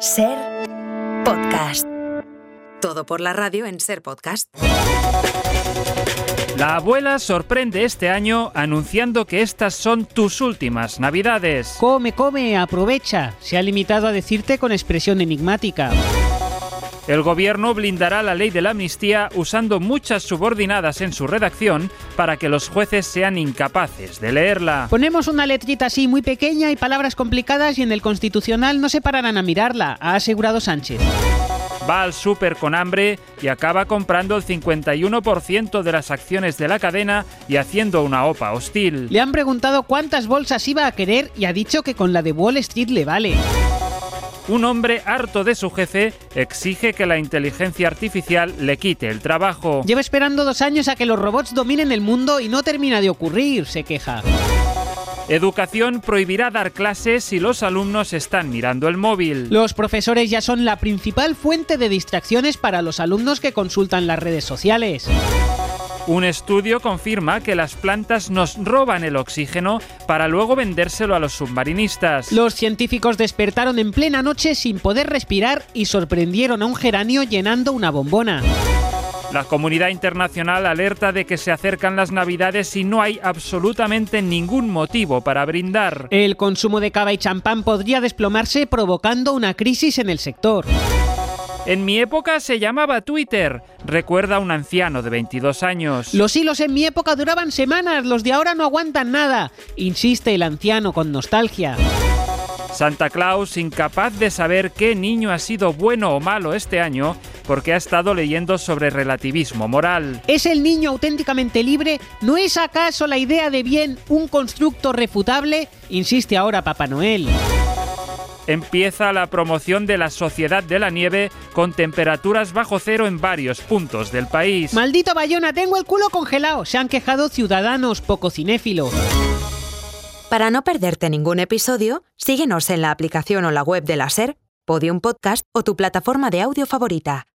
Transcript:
Ser podcast. Todo por la radio en Ser podcast. La abuela sorprende este año anunciando que estas son tus últimas navidades. Come, come, aprovecha. Se ha limitado a decirte con expresión enigmática. El gobierno blindará la ley de la amnistía usando muchas subordinadas en su redacción para que los jueces sean incapaces de leerla. Ponemos una letrita así muy pequeña y palabras complicadas y en el Constitucional no se pararán a mirarla, ha asegurado Sánchez. Va al súper con hambre y acaba comprando el 51% de las acciones de la cadena y haciendo una OPA hostil. Le han preguntado cuántas bolsas iba a querer y ha dicho que con la de Wall Street le vale. Un hombre harto de su jefe exige que la inteligencia artificial le quite el trabajo. Lleva esperando dos años a que los robots dominen el mundo y no termina de ocurrir, se queja. Educación prohibirá dar clases si los alumnos están mirando el móvil. Los profesores ya son la principal fuente de distracciones para los alumnos que consultan las redes sociales. Un estudio confirma que las plantas nos roban el oxígeno para luego vendérselo a los submarinistas. Los científicos despertaron en plena noche sin poder respirar y sorprendieron a un geranio llenando una bombona. La comunidad internacional alerta de que se acercan las navidades y no hay absolutamente ningún motivo para brindar. El consumo de cava y champán podría desplomarse provocando una crisis en el sector. En mi época se llamaba Twitter, recuerda un anciano de 22 años. Los hilos en mi época duraban semanas, los de ahora no aguantan nada, insiste el anciano con nostalgia. Santa Claus, incapaz de saber qué niño ha sido bueno o malo este año, porque ha estado leyendo sobre relativismo moral. ¿Es el niño auténticamente libre? ¿No es acaso la idea de bien un constructo refutable? Insiste ahora Papá Noel empieza la promoción de la Sociedad de la Nieve con temperaturas bajo cero en varios puntos del país. Maldito Bayona, tengo el culo congelado. Se han quejado ciudadanos poco cinéfilos. Para no perderte ningún episodio, síguenos en la aplicación o la web de la SER, Podium Podcast o tu plataforma de audio favorita.